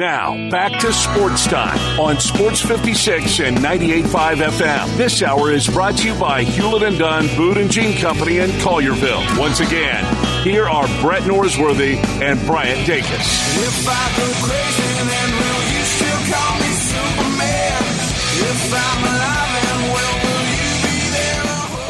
Now, back to sports time on Sports 56 and 98.5 FM. This hour is brought to you by Hewlett and Dunn Boot and Jean Company in Collierville. Once again, here are Brett Norsworthy and Bryant Dacus.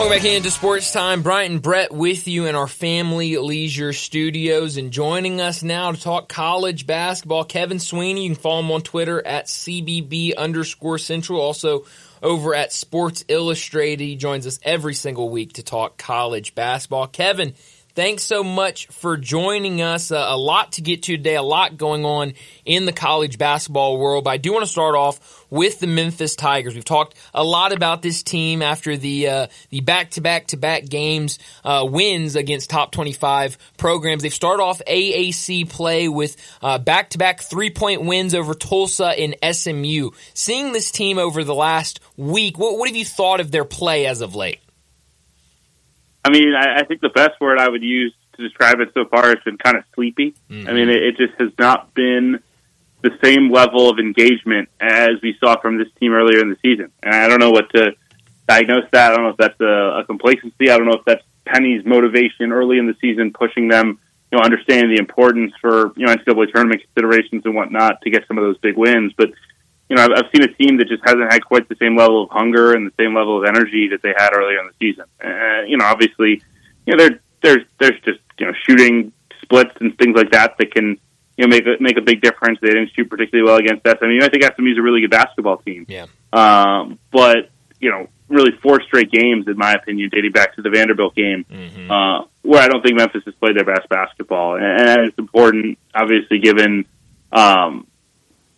Welcome back into Sports Time. Bryant and Brett with you in our family leisure studios and joining us now to talk college basketball. Kevin Sweeney, you can follow him on Twitter at CBB underscore central. Also over at Sports Illustrated. He joins us every single week to talk college basketball. Kevin, Thanks so much for joining us. Uh, a lot to get to today, a lot going on in the college basketball world. But I do want to start off with the Memphis Tigers. We've talked a lot about this team after the uh, the back to back to back games uh, wins against top twenty five programs. They've started off AAC play with back to back three point wins over Tulsa and SMU. Seeing this team over the last week, what, what have you thought of their play as of late? I mean, I, I think the best word I would use to describe it so far has been kind of sleepy. Mm-hmm. I mean, it, it just has not been the same level of engagement as we saw from this team earlier in the season. And I don't know what to diagnose that. I don't know if that's a, a complacency. I don't know if that's Penny's motivation early in the season, pushing them, you know, understanding the importance for, you know, NCAA tournament considerations and whatnot to get some of those big wins. But you know, I've, I've seen a team that just hasn't had quite the same level of hunger and the same level of energy that they had earlier in the season. Uh, you know, obviously, you know, there, there's there's just you know shooting splits and things like that that can you know make a, make a big difference. They didn't shoot particularly well against SMU. I think SMU is a really good basketball team. Yeah. Um, but you know, really four straight games, in my opinion, dating back to the Vanderbilt game, mm-hmm. uh, where I don't think Memphis has played their best basketball, and, and it's important, obviously, given um,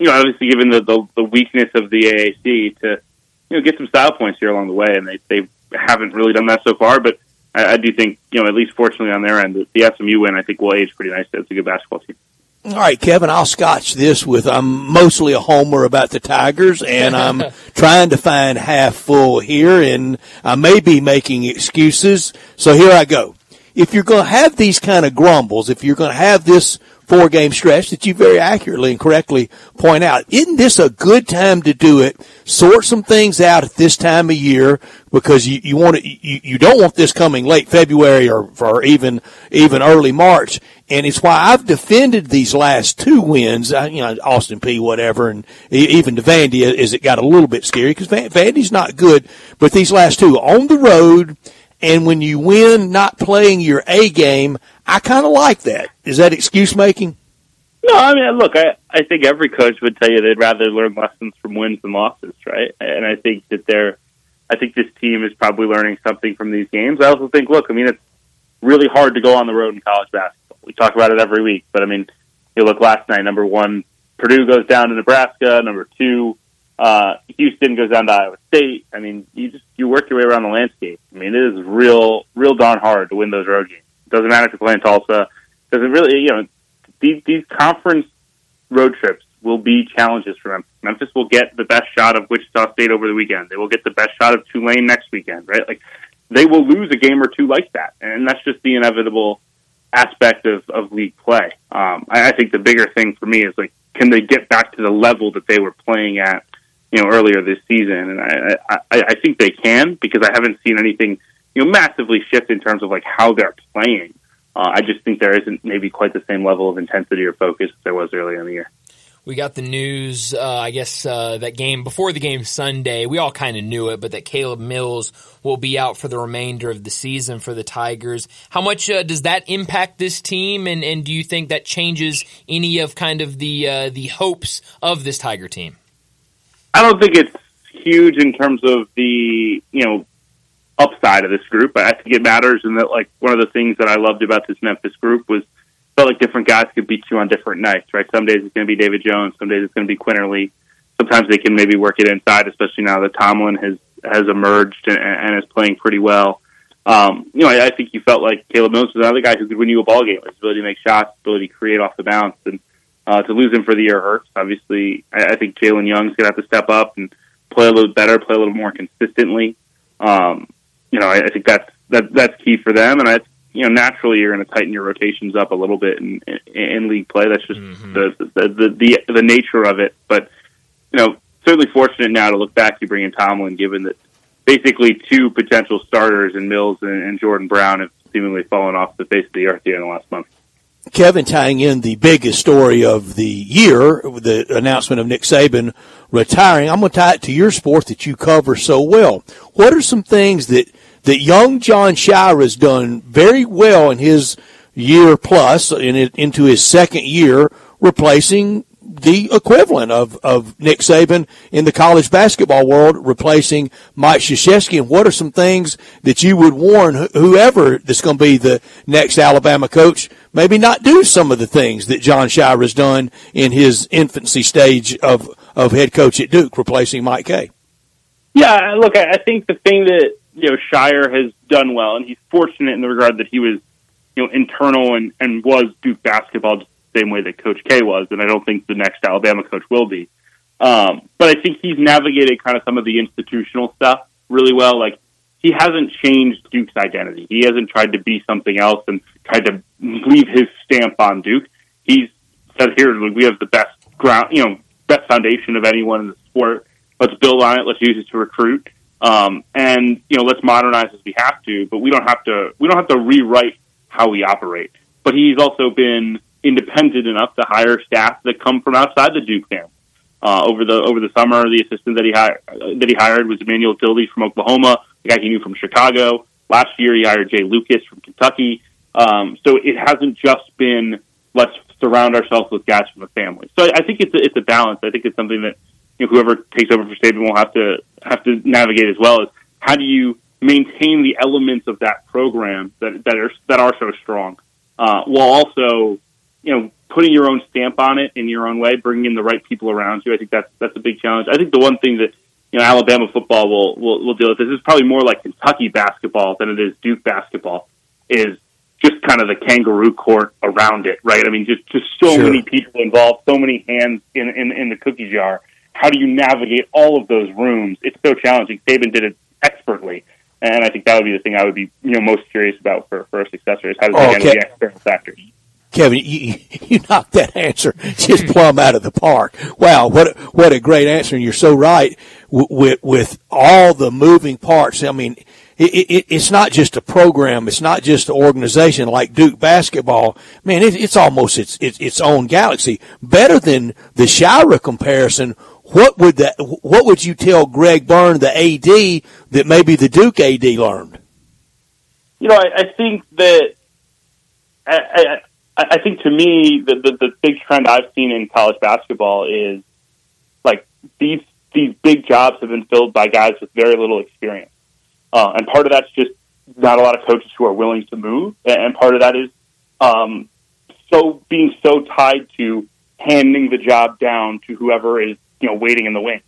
you know, obviously given the, the, the weakness of the AAC to, you know, get some style points here along the way, and they they haven't really done that so far. But I, I do think, you know, at least fortunately on their end, the, the SMU win I think will age pretty nicely. It's a good basketball team. All right, Kevin, I'll scotch this with I'm mostly a homer about the Tigers, and I'm trying to find half full here, and I may be making excuses. So here I go. If you're going to have these kind of grumbles, if you're going to have this four game stretch that you very accurately and correctly point out. Isn't this a good time to do it? Sort some things out at this time of year because you, you want to, you, you don't want this coming late February or, or even, even early March. And it's why I've defended these last two wins, you know, Austin Peay, whatever, and even to Vandy as it got a little bit scary because Vandy's not good, but these last two on the road, and when you win not playing your A game, I kind of like that. Is that excuse making? No, I mean, look, I, I think every coach would tell you they'd rather learn lessons from wins than losses, right? And I think that they're, I think this team is probably learning something from these games. I also think, look, I mean, it's really hard to go on the road in college basketball. We talk about it every week, but I mean, you look last night, number one, Purdue goes down to Nebraska. Number two, uh, Houston goes down to Iowa State. I mean, you just, you work your way around the landscape. I mean, it is real, real darn hard to win those road games. Doesn't matter if you're playing Tulsa. Doesn't really, you know, these these conference road trips will be challenges for them. Memphis will get the best shot of Wichita State over the weekend. They will get the best shot of Tulane next weekend, right? Like they will lose a game or two like that, and that's just the inevitable aspect of, of league play. Um, I, I think the bigger thing for me is like, can they get back to the level that they were playing at, you know, earlier this season? And I, I, I think they can because I haven't seen anything you know, massively shift in terms of like how they're playing. Uh, I just think there isn't maybe quite the same level of intensity or focus there was earlier in the year. We got the news, uh, I guess, uh, that game before the game Sunday. We all kind of knew it, but that Caleb Mills will be out for the remainder of the season for the Tigers. How much uh, does that impact this team, and, and do you think that changes any of kind of the uh, the hopes of this Tiger team? I don't think it's huge in terms of the you know upside of this group. But I think it matters, and that like one of the things that I loved about this Memphis group was felt like different guys could beat you on different nights. Right? Some days it's going to be David Jones, some days it's going to be Quinerly. Sometimes they can maybe work it inside, especially now that Tomlin has has emerged and, and is playing pretty well. Um, you know, I, I think you felt like Caleb Mills was another guy who could win you a ball game. His ability to make shots, ability to create off the bounce, and uh, to lose him for the year hurts. Obviously, I, I think Jalen Young's going to have to step up and play a little better, play a little more consistently. Um, you know, I, I think that's that that's key for them, and I you know naturally you're going to tighten your rotations up a little bit in, in, in league play. That's just mm-hmm. the, the, the the the nature of it. But you know, certainly fortunate now to look back to bring in Tomlin, given that basically two potential starters in Mills and, and Jordan Brown have seemingly fallen off the face of the earth here in the last month. Kevin, tying in the biggest story of the year, the announcement of Nick Saban retiring, I'm going to tie it to your sport that you cover so well. What are some things that, that young Jon Scheyer has done very well in his year plus, in it, into his second year, replacing the equivalent of, of Nick Saban in the college basketball world, replacing Mike Krzyzewski. And what are some things that you would warn whoever that's going to be the next Alabama coach, maybe not do some of the things that Jon Scheyer has done in his infancy stage of, of head coach at Duke, replacing Mike Kay? Yeah, look, I think the thing that, you know, Scheyer has done well, and he's fortunate in the regard that he was, you know, internal and, and was Duke basketball just the same way that Coach K was, and I don't think the next Alabama coach will be. Um, but I think he's navigated kind of some of the institutional stuff really well. Like he hasn't changed Duke's identity. He hasn't tried to be something else and tried to leave his stamp on Duke. He's said here we have the best ground, you know, best foundation of anyone in the sport. Let's build on it. Let's use it to recruit. Um, and you know, let's modernize as we have to, but we don't have to. We don't have to rewrite how we operate. But he's also been independent enough to hire staff that come from outside the Duke family. Uh, over the over the summer, the assistant that he hired that he hired was Emanuel Dildy from Oklahoma, the guy he knew from Chicago. Last year, he hired Jay Lucas from Kentucky. Um, so it hasn't just been let's surround ourselves with guys from the family. So I, I think it's a, it's a balance. I think it's something that you know, whoever takes over for Saban will have to have to navigate as well. Is how do you maintain the elements of that program that that are that are so strong, uh, while also you know, putting your own stamp on it in your own way, bringing in the right people around you. I think that's that's a big challenge. I think the one thing that you know Alabama football will will, will deal with this is probably more like Kentucky basketball than it is Duke basketball. Is just kind of the kangaroo court around it, right? I mean, just just so sure. many people involved, so many hands in, in in the cookie jar. How do you navigate all of those rooms? It's so challenging. Saban did it expertly. And I think that would be the thing I would be, you know, most curious about for, for a successor is how does he oh, handle the external factors. Kevin, you, you knocked that answer just plumb out of the park. Wow, what what a great answer! And you're so right with with all the moving parts. I mean, it, it, it's not just a program. It's not just an organization like Duke basketball. Man, it, it's almost its, its its own galaxy. Better than the Scheyer comparison. What would that? What would you tell Greg Byrne, the AD, that maybe the Duke AD learned? You know, I, I think that. I, I, I think to me the, the the big trend I've seen in college basketball is like these these big jobs have been filled by guys with very little experience, uh, and part of that's just not a lot of coaches who are willing to move, and part of that is um, so being so tied to handing the job down to whoever is you know waiting in the wings.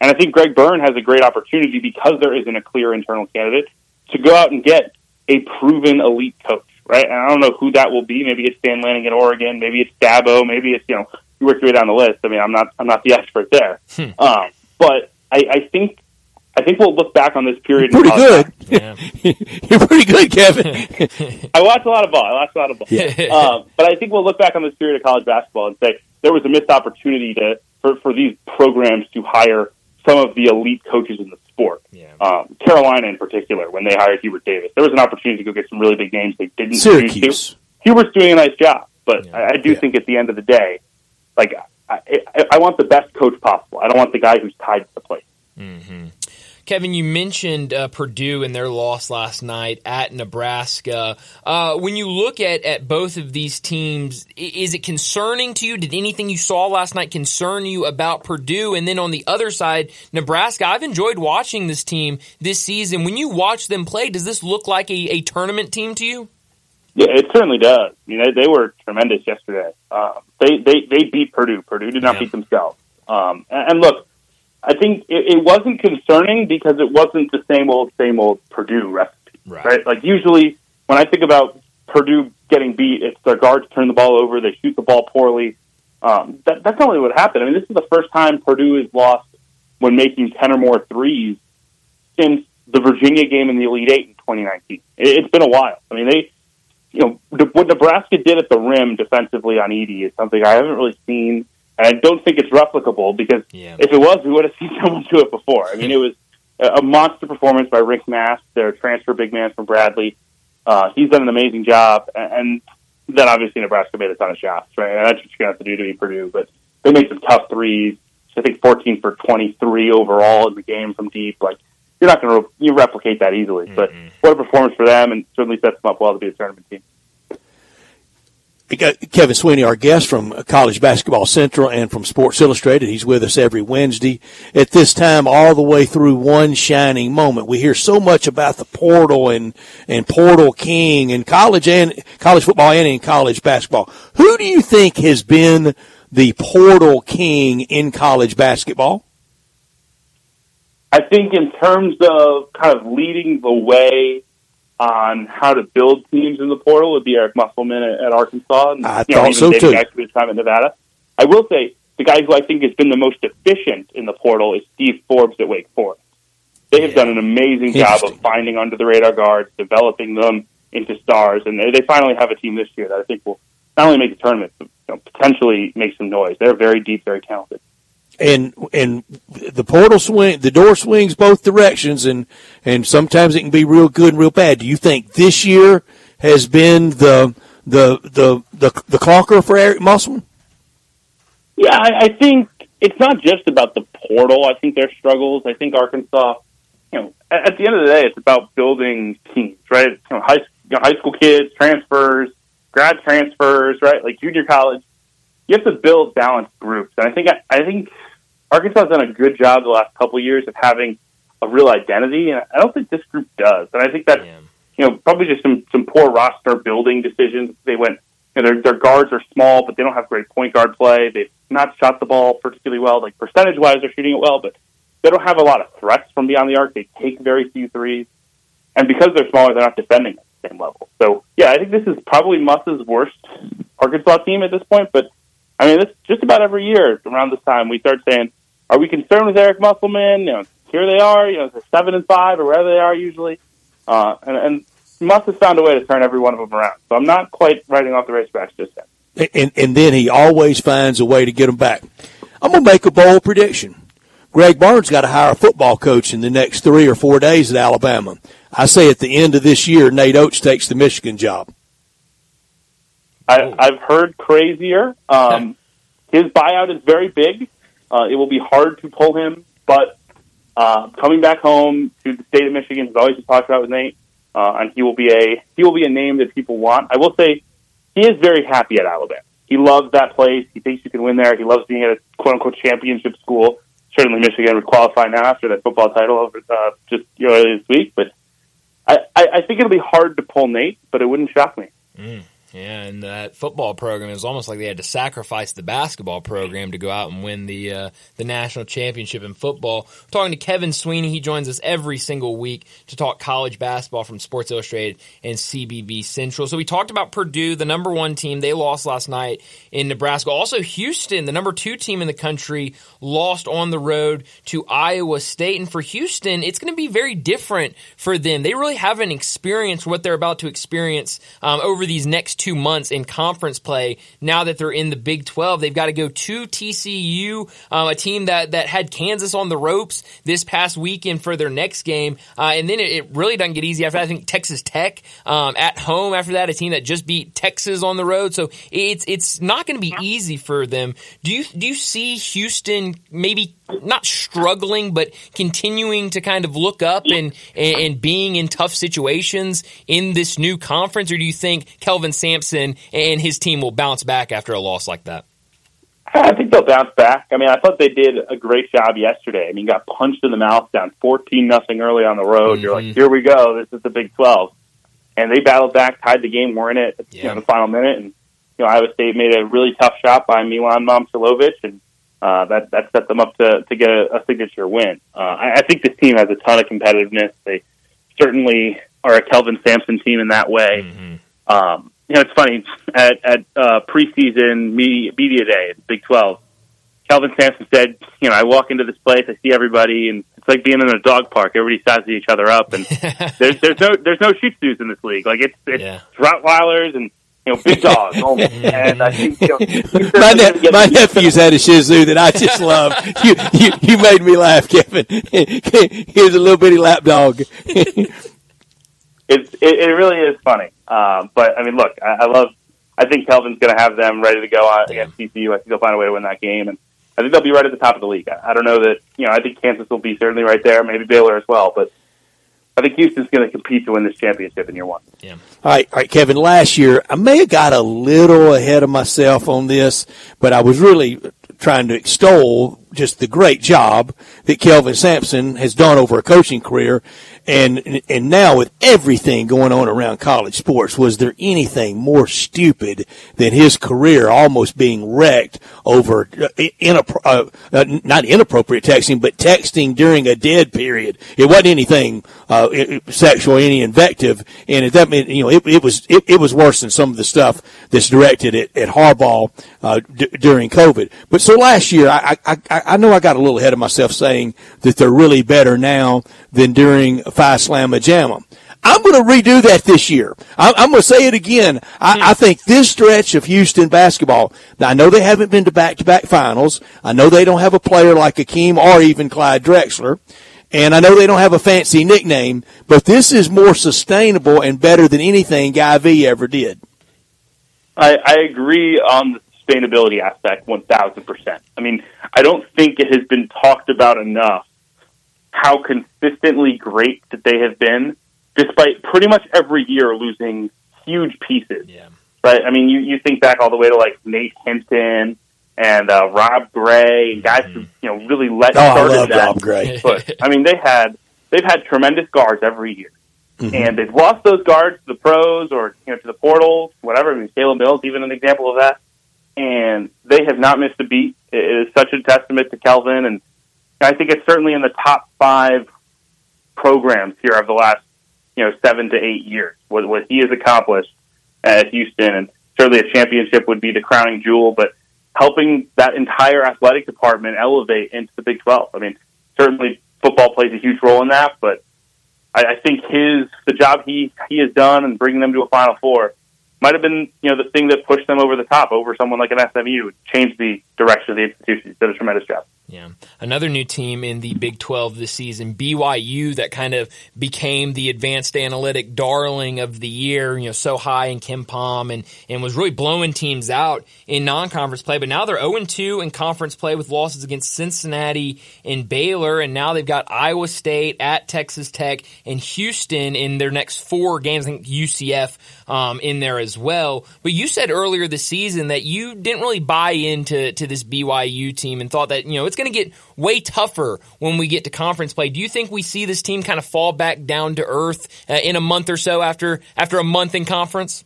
And I think Greg Byrne has a great opportunity because there isn't a clear internal candidate to go out and get a proven elite coach right? And I don't know who that will be. Maybe it's Dan Lanning in Oregon. Maybe it's Dabo. Maybe it's you know you work your way down the list. I mean, I'm not I'm not the expert there, hmm. um, but I, I think I think we'll look back on this period. You're pretty good. Yeah. You're pretty good, Kevin. I watch a lot of ball. I watch a lot of ball. Yeah. Um, but I think we'll look back on this period of college basketball and say there was a missed opportunity to for, for these programs to hire some of the elite coaches in the sport. Yeah. Um, Carolina, in particular, when they hired Hubert Davis, there was an opportunity to go get some really big names they didn't Syracuse. to. Hubert's doing a nice job, but yeah. I, I, do yeah. think at the end of the day, like I, I, I, want the best coach possible. I don't want the guy who's tied to the place. Mm-hmm. Kevin, you mentioned uh, Purdue and their loss last night at Nebraska. Uh, when you look at, at both of these teams, is it concerning to you? Did anything you saw last night concern you about Purdue? And then on the other side, Nebraska, I've enjoyed watching this team this season. When you watch them play, does this look like a, a tournament team to you? Yeah, it certainly does. You know, they were tremendous yesterday. Um, they, they, they beat Purdue. Purdue did not yeah. beat themselves. Um, and, and look, I think it, it wasn't concerning because it wasn't the same old, same old Purdue recipe, right. right? Like usually when I think about Purdue getting beat, it's their guards turn the ball over, they shoot the ball poorly. Um, that, that's not really what happened. I mean, this is the first time Purdue has lost when making 10 or more threes since the Virginia game in the Elite Eight in 2019. It, it's been a while. I mean, they you know, what Nebraska did at the rim defensively on Edey is something I haven't really seen, and I don't think it's replicable because yeah. if it was, we would have seen someone do it before. I mean, it was a monster performance by Rienk Mast, their transfer big man from Bradley. Uh, he's done an amazing job, and then obviously Nebraska made a ton of shots, right? And that's what you're going to have to do to be Purdue, but they made some tough threes. I think 14 for 23 overall in the game from deep. Like you're not going to you replicate that easily. Mm-hmm. But what a performance for them, and certainly sets them up well to be a tournament team. Kevin Sweeney, our guest from College Basketball Central and from Sports Illustrated. He's with us every Wednesday at this time, all the way through one shining moment. We hear so much about the portal and, and portal king in college and college football and in college basketball. Who do you think has been the portal king in college basketball? I think in terms of kind of leading the way on how to build teams in the portal would be Eric Musselman at, at Arkansas. And, I you know, thought so too. Actually, his time at Nevada. I will say the guy who I think has been the most efficient in the portal is Steve Forbes at Wake Forest. They have yeah. done an amazing job of finding under the radar guards, developing them into stars, and they, they finally have a team this year that I think will not only make the tournament, but you know, potentially make some noise. They're very deep, very talented and and the portal swing, the door swings both directions, and and sometimes it can be real good and real bad. Do you think this year has been the the the the, the conqueror for Eric Musselman? Yeah, I, I think it's not just about the portal. I think their struggles. I think Arkansas, you know, at, at the end of the day, it's about building teams, right? You know, high you know, high school kids, transfers, grad transfers, right? Like junior college. You have to build balanced groups, and I think I think Arkansas has done a good job the last couple of years of having a real identity, and I don't think this group does. And I think that yeah. you know probably just some some poor roster building decisions. They went, you know, their their guards are small, but they don't have great point guard play. They've not shot the ball particularly well. Like percentage wise, they're shooting it well, but they don't have a lot of threats from beyond the arc. They take very few threes, and because they're smaller, they're not defending at the same level. So yeah, I think this is probably Muss's worst Arkansas team at this point. But I mean, this just about every year around this time we start saying are we concerned with Eric Musselman? You know, here they are. You know, they're seven and five or wherever they are usually, uh, and, and has found a way to turn every one of them around. So I'm not quite writing off the Razorbacks just yet. And, and then he always finds a way to get them back. I'm going to make a bold prediction. Greg Barnes got to hire a football coach in the next three or four days at Alabama. I say at the end of this year, Nate Oats takes the Michigan job. I, I've heard crazier. Um, his buyout is very big. Uh, it will be hard to pull him, but uh, coming back home to the state of Michigan has always been talked about with Nate, uh, and he will be a he will be a name that people want. I will say he is very happy at Alabama. He loves that place. He thinks you can win there. He loves being at a quote unquote championship school. Certainly, Michigan would qualify now after that football title over uh, just earlier this week. But I, I, I think it'll be hard to pull Nate, but it wouldn't shock me. Mm. Yeah, and that football program is almost like they had to sacrifice the basketball program to go out and win the uh, the national championship in football. We're talking to Kevin Sweeney, he joins us every single week to talk college basketball from Sports Illustrated and CBB Central. So we talked about Purdue, the number one team. They lost last night in Nebraska. Also, Houston, the number two team in the country, lost on the road to Iowa State. And for Houston, it's going to be very different for them. They really haven't experienced what they're about to experience um, over these next two months in conference play. Now that they're in the Big 12, they've got to go to TCU, um, a team that, that had Kansas on the ropes this past weekend for their next game. Uh, and then it, it, really doesn't get easy after that. I think Texas Tech um, at home after that, a team that just beat Texas on the road. So it's it's not going to be easy for them. Do you do you see Houston maybe not struggling, but continuing to kind of look up and, and, being in tough situations in this new conference, or do you think Kelvin Sampson and his team will bounce back after a loss like that? I think they'll bounce back. I mean, I thought they did a great job yesterday. I mean, got punched in the mouth down fourteen nothing early on the road. Mm-hmm. You're like, mm-hmm. here we go. This is the Big Twelve, and they battled back, tied the game. We're in it. Yeah. You know, the final minute, and you know, Iowa State made a really tough shot by Milan Momcilovic, and uh, that that set them up to to get a, a signature win. Uh, I, I think this team has a ton of competitiveness. They certainly are a Kelvin Sampson team in that way. Mm-hmm. Um, you know, it's funny at at uh, preseason media, media day at Big Twelve. Kelvin Sampson said, you know, I walk into this place, I see everybody, and it's like being in a dog park. Everybody sizes each other up, and there's there's no there's no Shih Tzus in this league. Like it's it's Yeah. Rottweilers and you know big dogs. only. and I think you know, My, ne- my nephew's had a Shih Tzu that I just love. You, you, you made me laugh, Kevin. Here's a little bitty lap dog. it's it, it really is funny. Um, but I mean, look, I, I love. I think Kelvin's going to have them ready to go on against TCU. I think they'll find a way to win that game, and I think they'll be right at the top of the league. I, I don't know that you know. I think Kansas will be certainly right there, maybe Baylor as well, but I think Houston's going to compete to win this championship in year one. Yeah. All right, all right, Kevin. Last year, I may have got a little ahead of myself on this, but I was really trying to extol just the great job that Kelvin Sampson has done over a coaching career. And, and now with everything going on around college sports, was there anything more stupid than his career almost being wrecked over uh, inappro- uh, uh, not inappropriate texting, but texting during a dead period? It wasn't anything, uh, sexual, any invective. And it, that you know, it, it was, it, it was worse than some of the stuff that's directed at, at Harbaugh, uh, d- during COVID. But so last year, I, I, I know I got a little ahead of myself saying that they're really better now than during Phi Slamma Jamma. I'm going to redo that this year. I'm, I'm going to say it again. I, hmm. I think this stretch of Houston basketball. Now I know they haven't been to back-to-back finals. I know they don't have a player like Akeem or even Clyde Drexler. And I know they don't have a fancy nickname, but this is more sustainable and better than anything Guy V ever did. I, I agree on the sustainability aspect, one thousand percent. I mean, I don't think it has been talked about enough how consistently great that they have been, despite pretty much every year losing huge pieces. Yeah. Right? I mean, you you think back all the way to like Nate Hinton and uh, Rob Gray, and guys who you know really let Oh, I started love that Rob Gray. push. I mean, they had they've had tremendous guards every year, Mm-hmm. and they've lost those guards to the pros or you know to the portal, whatever. I mean, Caleb Mills even an example of that, and they have not missed a beat. It is such a testament to Kelvin, and I think it's certainly in the top five programs here of the last you know seven to eight years. What what he has accomplished at Houston, and certainly a championship would be the crowning jewel, but helping that entire athletic department elevate into the Big 12. I mean, certainly football plays a huge role in that, but I, I think his the job he he has done and bringing them to a Final Four might have been you know the thing that pushed them over the top over someone like an SMU, changed the direction of the institution. He did a tremendous job. Yeah. Another new team in the Big 12 this season, BYU, that kind of became the advanced analytic darling of the year, you know, so high in KenPom and, and was really blowing teams out in non-conference play. But now they're 0-2 in conference play with losses against Cincinnati and Baylor. And now they've got Iowa State at Texas Tech and Houston in their next four games. I think UCF um, in there as well. But you said earlier this season that you didn't really buy into to this BYU team and thought that you know it's going to get way tougher when we get to conference play. Do you think we see this team kind of fall back down to earth uh, in a month or so after after a month in conference?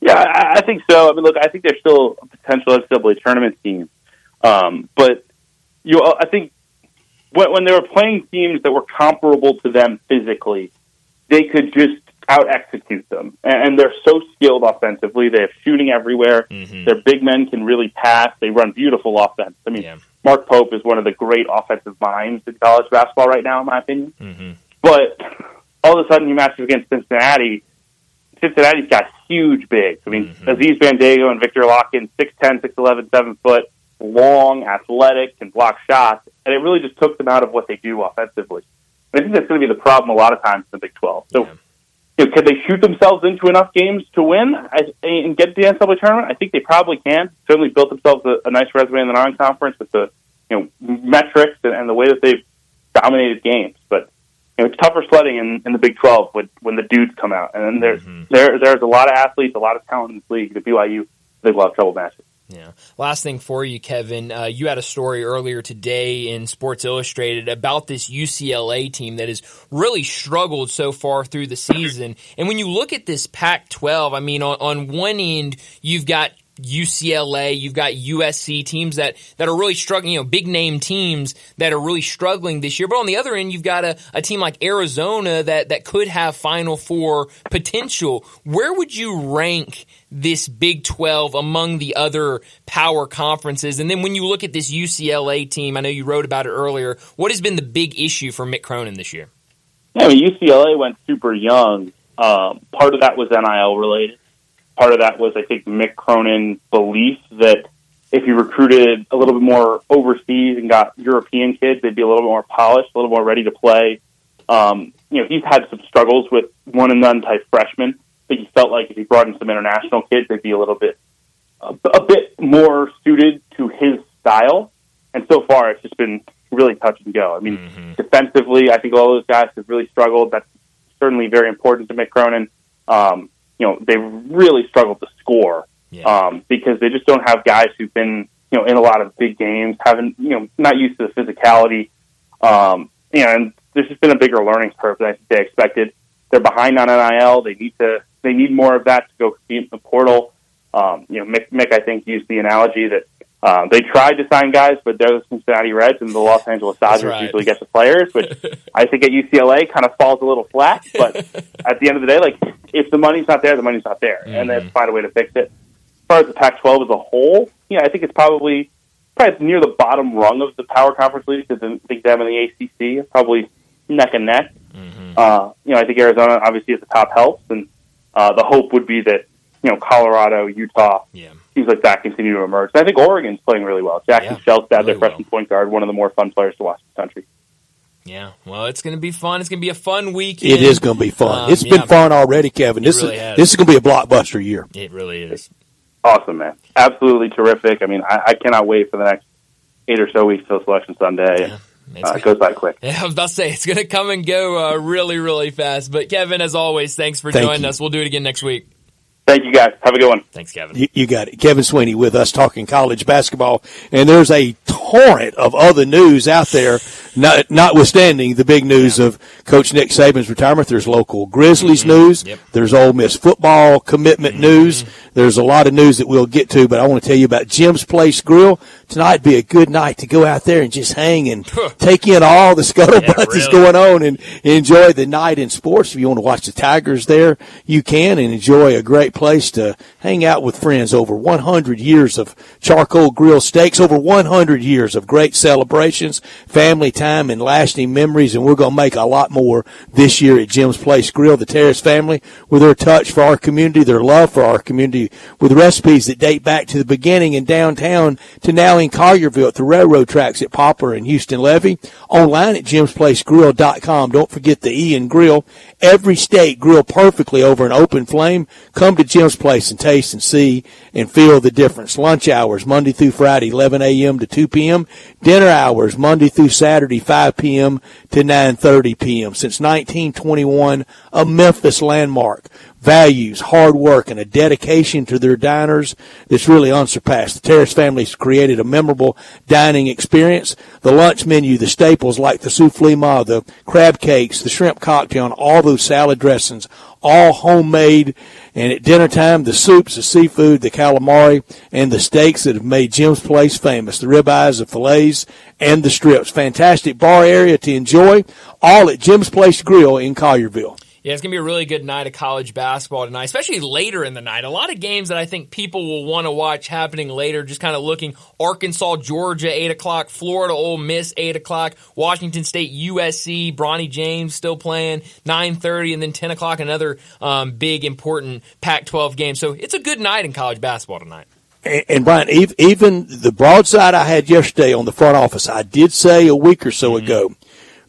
Yeah, I, I think so. I mean, look, I think they're still a potential NCAA tournament team, um, but you, I think when, when they were playing teams that were comparable to them physically, they could just out execute them, and, and they're so skilled offensively. They have shooting everywhere. Their big men can really pass. They run beautiful offense. I mean, Yeah. Mark Pope is one of the great offensive minds in college basketball right now, in my opinion. Mm-hmm. But all of a sudden, he matches against Cincinnati. Cincinnati's got huge bigs. I mean, Aziz Bandaogo and Viktor Lakhin, 6'10", 6'11", 7 foot, long, athletic, can block shots. And it really just took them out of what they do offensively. And I think that's going to be the problem a lot of times in the Big 12. So, Yeah. You know, can they shoot themselves into enough games to win and get to the NCAA tournament? I think they probably can. Certainly built themselves a, a nice resume in the non-conference with the you know metrics and, and the way that they've dominated games. But you know, it's tougher sledding in, in the Big 12 when, when the dudes come out. And then there's mm-hmm. there there's a lot of athletes, a lot of talent in this league. The BYU, they will have trouble matching. Yeah. Last thing for you, Kevin. Uh, you had a story earlier today in Sports Illustrated about this UCLA team that has really struggled so far through the season. And when you look at this Pac 12, I mean, on, on one end, you've got UCLA, you've got USC teams that, that are really struggling, you know, big name teams that are really struggling this year. But on the other end, you've got a, a team like Arizona that, that could have Final Four potential. Where would you rank this Big 12 among the other power conferences? And then when you look at this UCLA team, I know you wrote about it earlier, what has been the big issue for Mick Cronin this year? Yeah, I mean, UCLA went super young. Um, part of that was NIL related part of that was, I think, Mick Cronin's belief that if he recruited a little bit more overseas and got European kids, they'd be a little bit more polished, a little more ready to play. Um, you know, he's had some struggles with one and none type freshmen, but he felt like if he brought in some international kids, they'd be a little bit, a, a bit more suited to his style. And so far, it's just been really touch and go. I mean, mm-hmm. defensively, I think all those guys have really struggled. That's certainly very important to Mick Cronin. Um, you know, they really struggled to score yeah. um, because they just don't have guys who've been, you know, in a lot of big games, haven't, you know, not used to the physicality. Um, and there's just been a bigger learning curve than I think they expected. They're behind on NIL. They need to, they need more of that to go compete in the portal. Um, you know, Mick, Mick, I think, used the analogy that uh, they tried to sign guys, but they're the Cincinnati Reds and the Los Angeles Dodgers right. usually get the players, which I think at UCLA kind of falls a little flat. But at the end of the day, like if the money's not there, the money's not there, mm-hmm. and they have to find a way to fix it. As far as the Pac-12 as a whole, yeah, I think it's probably probably near the bottom rung of the power conference league because I think them and the ACC are probably neck and neck. Mm-hmm. Uh, you know, I think Arizona obviously at the top helps, and uh, the hope would be that you know Colorado, Utah. Yeah teams like that continue to emerge. And I think Oregon's playing really well. Jackson yeah, Shelstad, really their freshman well. point guard, one of the more fun players to watch in the country. Yeah, well, it's going to be fun. It's going to be a fun weekend. It is going to be fun. Um, it's been fun already, Kevin. This really is has. this is going to be a blockbuster year. It really is. Awesome, man. Absolutely terrific. I mean, I, I cannot wait for the next eight or so weeks till Selection Sunday. Yeah. Uh, it goes by quick. Yeah, I was about to say it's going to come and go uh, really, really fast. But Kevin, as always, thanks for Thank joining you. us. We'll do it again next week. Thank you, guys. Have a good one. Thanks, Kevin. You, you, got it. Kevin Sweeney with us talking college basketball. And there's a torrent of other news out there, not, notwithstanding the big news yeah. of Coach Nick Saban's retirement. There's local Grizzlies mm-hmm. news. Yep. There's Ole Miss football commitment mm-hmm. news. There's a lot of news that we'll get to, but I want to tell you about Jim's Place Grill. Tonight be a good night to go out there and just hang and take in all the scuttlebutt yeah, really. that's going on and enjoy the night in sports. If you want to watch the Tigers there, you can and enjoy a great place to hang out with friends. Over 100 years of charcoal grill steaks, over 100 years of great celebrations, family time, and lasting memories. And we're going to make a lot more this year at Jim's Place Grill. The Terrace family, with their touch for our community, their love for our community, with recipes that date back to the beginning in downtown to now in Collierville at the railroad tracks at Poplar and Houston Levee. Online at jimsplacegrill.com. Don't forget the E and Grill. Every steak grilled perfectly over an open flame. Come to Jim's Place and taste and see and feel the difference. Lunch hours Monday through Friday, 11 a.m. to 2 p.m. Dinner hours Monday through Saturday, 5 p.m. to 9:30 p.m. Since 1921, a Memphis landmark values, hard work, and a dedication to their diners that's really unsurpassed. The Terrace family's created a memorable dining experience. The lunch menu, the staples like the souffle ma, the crab cakes, the shrimp cocktail, and all those salad dressings, all homemade. And at dinner time, the soups, the seafood, the calamari, and the steaks that have made Jim's Place famous. The ribeyes, the fillets, and the strips. Fantastic bar area to enjoy. All at Jim's Place Grill in Collierville. Yeah, it's going to be a really good night of college basketball tonight, especially later in the night. A lot of games that I think people will want to watch happening later, just kind of looking Arkansas, Georgia, 8 o'clock, Florida, Ole Miss, 8 o'clock, Washington State, USC, Bronny James still playing, 9.30, and then 10 o'clock, another um, big, important Pac-12 game. So it's a good night in college basketball tonight. And, and Bryant, even the broadside I had yesterday on the front office, I did say a week or so mm-hmm. ago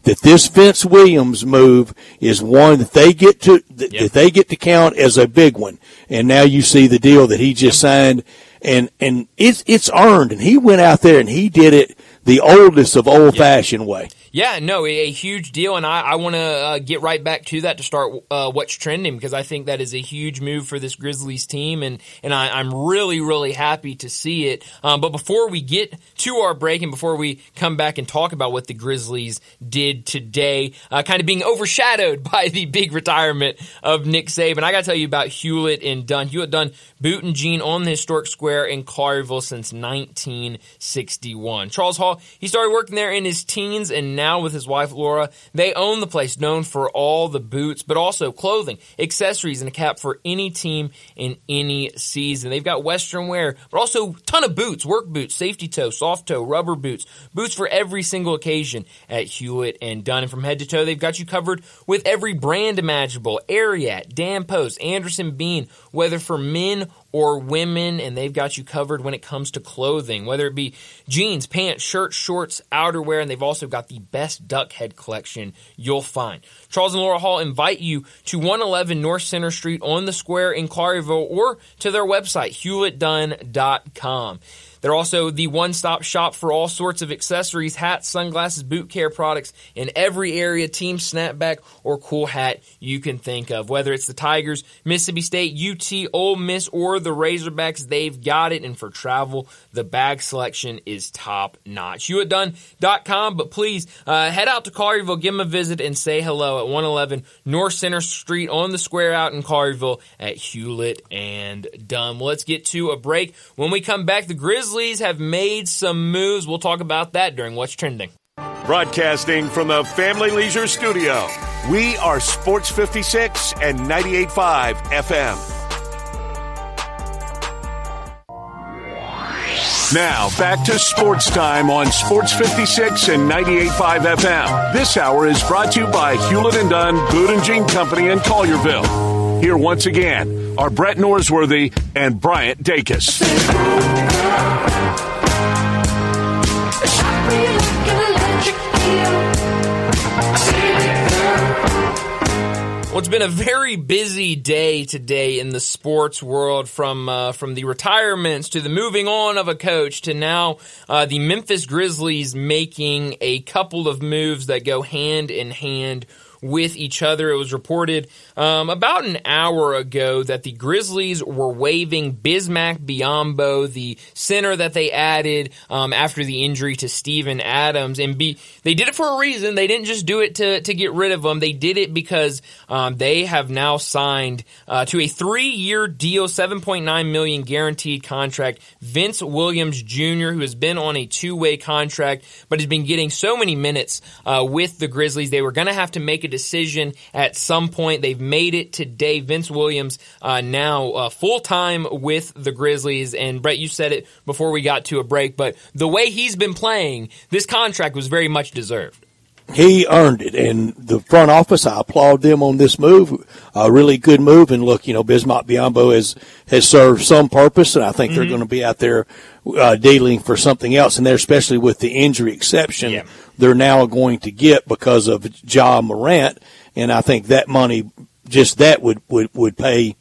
that this Vince Williams move is one that they get to that, yep. that they get to count as a big one. And now you see the deal that he just signed, and and it's it's earned. And he went out there and he did it the oldest of old fashioned way. Yeah, no, a, huge deal, and I, I want to uh, get right back to that to start uh, what's trending because I think that is a huge move for this Grizzlies team, and and I, am really really happy to see it. Um, but before we get to our break and before we come back and talk about what the Grizzlies did today, uh, kind of being overshadowed by the big retirement of Nick Saban, I got to tell you about Hewlett and Dunn. Hewlett Dunn boot and jean on the historic square in Collierville since 1961. Charles Hall, he started working there in his teens and now with his wife Laura, they own the place known for all the boots, but also clothing, accessories, and a cap for any team in any season. They've got Western wear, but also ton of boots, work boots, safety toe, soft toe, rubber boots, boots for every single occasion at Hewlett and Dunn. And from head to toe, they've got you covered with every brand imaginable, Ariat, Dan Post, Anderson Bean, whether for men or women, and they've got you covered when it comes to clothing, whether it be jeans, pants, shirts, shorts, outerwear, and they've also got the best duck head collection you'll find. Charles and Laura Hall invite you to 111 North Center Street on the square in Collierville or to their website, hewlettdunn.com. They're also the one stop shop for all sorts of accessories, hats, sunglasses, boot care products in every area, team snapback or cool hat you can think of. Whether it's the Tigers, Mississippi State, UT, Ole Miss, or the Razorbacks, they've got it. And for travel, the bag selection is top notch. You at HewlettDunn.com, but please uh, head out to Collierville, give them a visit, and say hello at 111 North Center Street on the square out in Collierville at Hewlett and Dunn. Let's get to a break. When we come back, the Grizzlies Grizzlies have made some moves. We'll talk about that during What's Trending. Broadcasting from the Family Leisure Studio, we are Sports 56 and 98.5 FM. Now, back to sports time on Sports 56 and 98.5 FM. This hour is brought to you by Hewlett and Dunn Boot Jean Company in Collierville. Here once again are Brett Norsworthy and Bryant Dacus. Well, it's been a very busy day today in the sports world, from uh, from the retirements to the moving on of a coach to now uh, the Memphis Grizzlies making a couple of moves that go hand in hand with each other. It was reported um, about an hour ago that the Grizzlies were waiving Bismack Biyombo, the center that they added um, after the injury to Steven Adams, and they did it for a reason. They didn't just do it to to get rid of him. They did it because um, they have now signed uh, to a three year deal, seven point nine million guaranteed contract. Vince Williams Jr., who has been on a two way contract, but has been getting so many minutes uh, with the Grizzlies, they were going to have to make a decision at some point. They've made it today. Vince Williams uh, now uh, full time with the Grizzlies, and Brett, you said it before we got to a break, but the way he's been playing, this contract was very much deserved. He earned it, and the front office, I applaud them on this move. A really good move, and look, you know, Bismack Biyombo has has served some purpose, and I think mm-hmm. they're going to be out there uh, dealing for something else, and they're especially with the injury exception. Yeah they're now going to get because of Ja Morant, and I think that money, just that would would would pay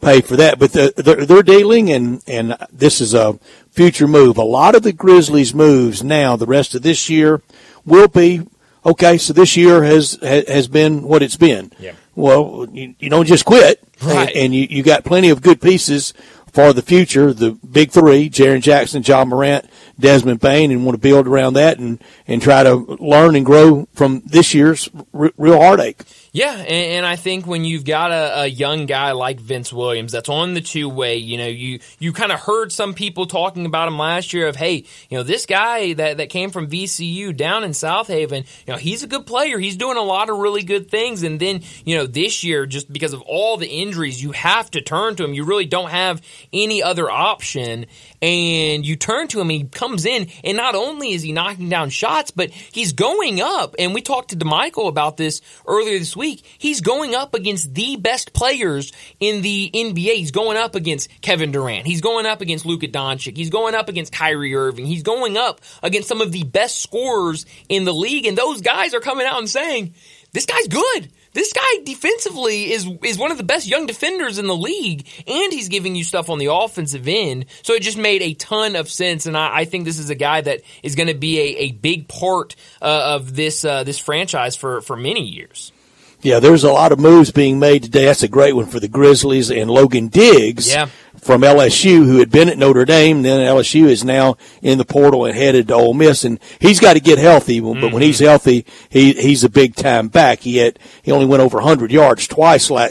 pay for that. But the, they're, they're dealing, and and this is a future move. A lot of the Grizzlies' moves now, the rest of this year, will be okay. So this year has has been what it's been. Yeah. Well, you, you don't just quit, right. and, and you you got plenty of good pieces for the future. The big three: Jaren Jackson, John Morant, Desmond Bane, and want to build around that and, and try to learn and grow from this year's r- real heartache. Yeah, and, and, I think when you've got a, a, young guy like Vince Williams that's on the two way, you know, you you kind of heard some people talking about him last year of, hey, you know, this guy that, that came from VCU down in South Haven, you know, he's a good player. He's doing a lot of really good things. And then, you know, this year, just because of all the injuries, you have to turn to him. You really don't have any other option. And you turn to him, he comes in, and not only is he knocking down shots, but he's going up. And we talked to DeMichael about this earlier this week week, he's going up against the best players in the NBA. He's going up against Kevin Durant. He's going up against Luka Doncic. He's going up against Kyrie Irving. He's going up against some of the best scorers in the league. And those guys are coming out and saying, this guy's good this guy defensively is is one of the best young defenders in the league, and he's giving you stuff on the offensive end. So it just made a ton of sense, and I, I think this is a guy that is going to be a, a big part uh, of this uh, this franchise for for many years. Yeah, there's a lot of moves being made today. That's a great one for the Grizzlies and Logan Diggs Yeah. from LSU, who had been at Notre Dame. Then LSU is now in the portal and headed to Ole Miss, and he's got to get healthy. But when he's healthy, he he's a big time back. He had he only went over 100 yards twice la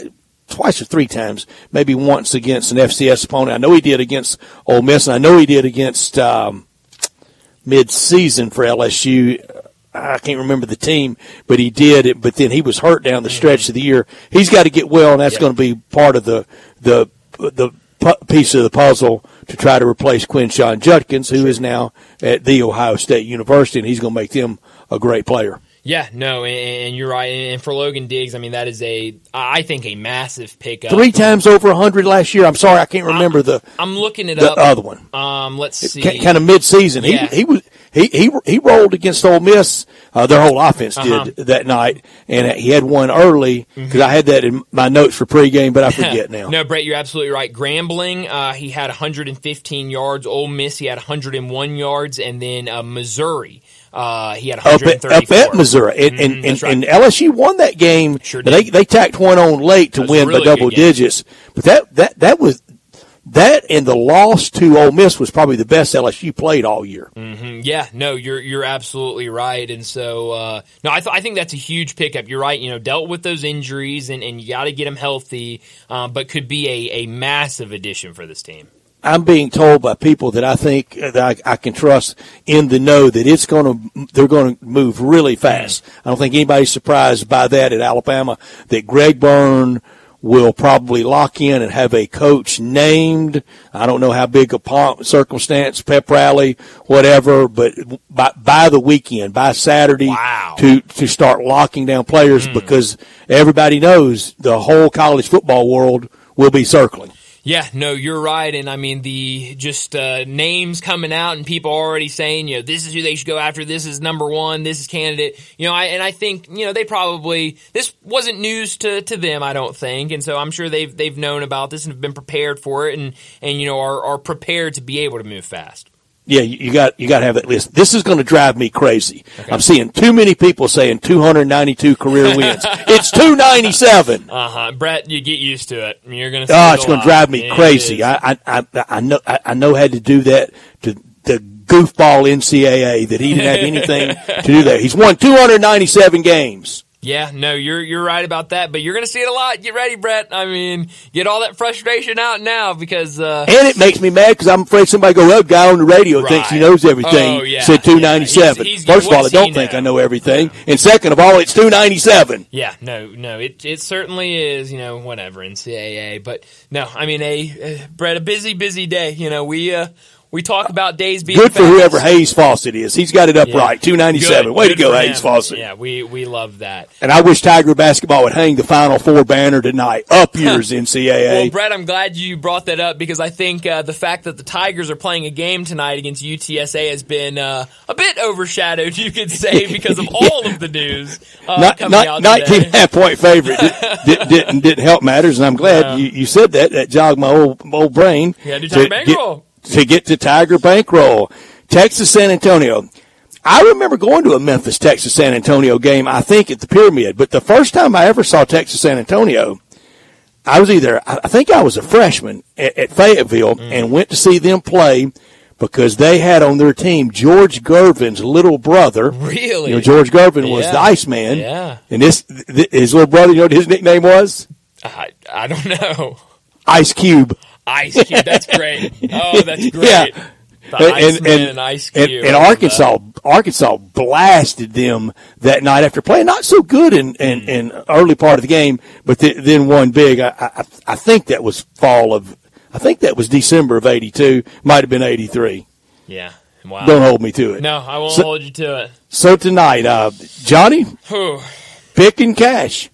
twice or three times, maybe once against an FCS opponent. I know he did against Ole Miss, and I know he did against um, mid-season for LSU. I can't remember the team, but he did it. But then he was hurt down the stretch of the year. He's got to get well, and that's Yep. going to be part of the the the piece of the puzzle to try to replace Quinshon Judkins, who is now at the Ohio State University, and he's going to make them a great player. Yeah, no, and, and you're right. And for Logan Diggs, I mean that is a I think a massive pickup. Three times over 100 last year. I'm sorry, I can't remember the I'm looking it the up. other one. Um, let's see. kind of mid-season. Yeah. He he was he he he rolled against Ole Miss. Uh, their whole offense did Uh-huh. that night, and he had one early because I had that in my notes for pregame, but I forget now. No, Brett, you're absolutely right. Grambling, uh, he had 115 yards. Ole Miss, he had 101 yards, and then uh, Missouri, uh, he had Up at, up at Missouri, and, and, Mhm, and, right. and LSU won that game. Sure they they tacked one on late to That was a win really by double digits. But that that that was that and the loss to Ole Miss was probably the best LSU played all year. Mhm. Yeah, no, you're you're absolutely right, and so uh, no, I th- I think that's a huge pickup. You're right. You know, dealt with those injuries, and, and you got to get them healthy, um, but could be a, a massive addition for this team. I'm being told by people that I think that I, I can trust in the know that it's going to they're going to move really fast. I don't think anybody's surprised by that at Alabama that Greg Byrne will probably lock in and have a coach named. I don't know how big a pomp, circumstance, pep rally, whatever, but by, by the weekend, by Saturday, Wow. to to start locking down players hmm. because everybody knows the whole college football world will be circling. Yeah, no, you're right, and I mean the just uh, names coming out and people already saying, you know, this is who they should go after. This is number one. This is candidate. You know, I and I think you know they probably this wasn't news to, to them. I don't think, and so I'm sure they've they've known about this and have been prepared for it, and and you know are are prepared to be able to move fast. Yeah, you got you got to have that list. This is going to drive me crazy. I'm seeing too many people saying 292 career wins. it's 297. Uh huh. Brett, you get used to it. You're gonna. Oh, it's going to drive me It crazy. I, I I I know I I know how to do that to the goofball NCAA that he didn't have anything to do there. He's won 297 games. Yeah, no, you're you're right about that, but you're going to see it a lot. Get ready, Brett. I mean, get all that frustration out now because uh, And it makes me mad because I'm afraid somebody go, well, guy on the radio thinks he knows everything. Oh, yeah, Said 297. yeah. He's- he's- First of all, I don't think know? I know everything. And second of all, it's 297. Yeah, no, no, it it certainly is. You know, whatever NCAA, but no, I mean, a uh, Brett, a busy, busy day. You know, we uh we talk about days being Good for whoever Hayes Fawcett is. He's got it up Yeah. right. 297. Good, Way to go, Hayes him. Fawcett. Yeah, we we love that. And I wish Tiger basketball would hang the Final Four banner tonight. Up yours NCAA. Well, Brett, I'm glad you brought that up because I think uh, the fact that the Tigers are playing a game tonight against UTSA has been uh, a bit overshadowed, you could say, because of all of the news uh, not, coming not, out 19 today. half point favorite did, did, not didn't help matters, and I'm glad No. you, you said that. That jogged my old old brain. Gotta do to Tiger get- Bankroll. To get to Tiger Bankroll. Texas San Antonio. I remember going to a Memphis Texas San Antonio game, I think at the Pyramid, but the first time I ever saw Texas San Antonio, I was either, I think I was a freshman at, at Fayetteville Mm. and went to see them play because they had on their team George Gervin's little brother. Really? You know, George Gervin was Yeah. the Iceman. Yeah. And this, th- his little brother, you know what his nickname was? I, I don't know. Ice Cube. Ice Cube, that's great. Oh, that's great. Yeah. The Iceman and, Ice Cube. and, and I love Arkansas, Arkansas blasted them that night after playing not so good in, in, Mm. in early part of the game, but th- then won big. I, I, I think that was fall of, I think that was December of 82, might have been 83. Yeah. Wow. Don't hold me to it. no, I won't So- hold you to it. So tonight, uh, Johnny, Whew. pick and cash.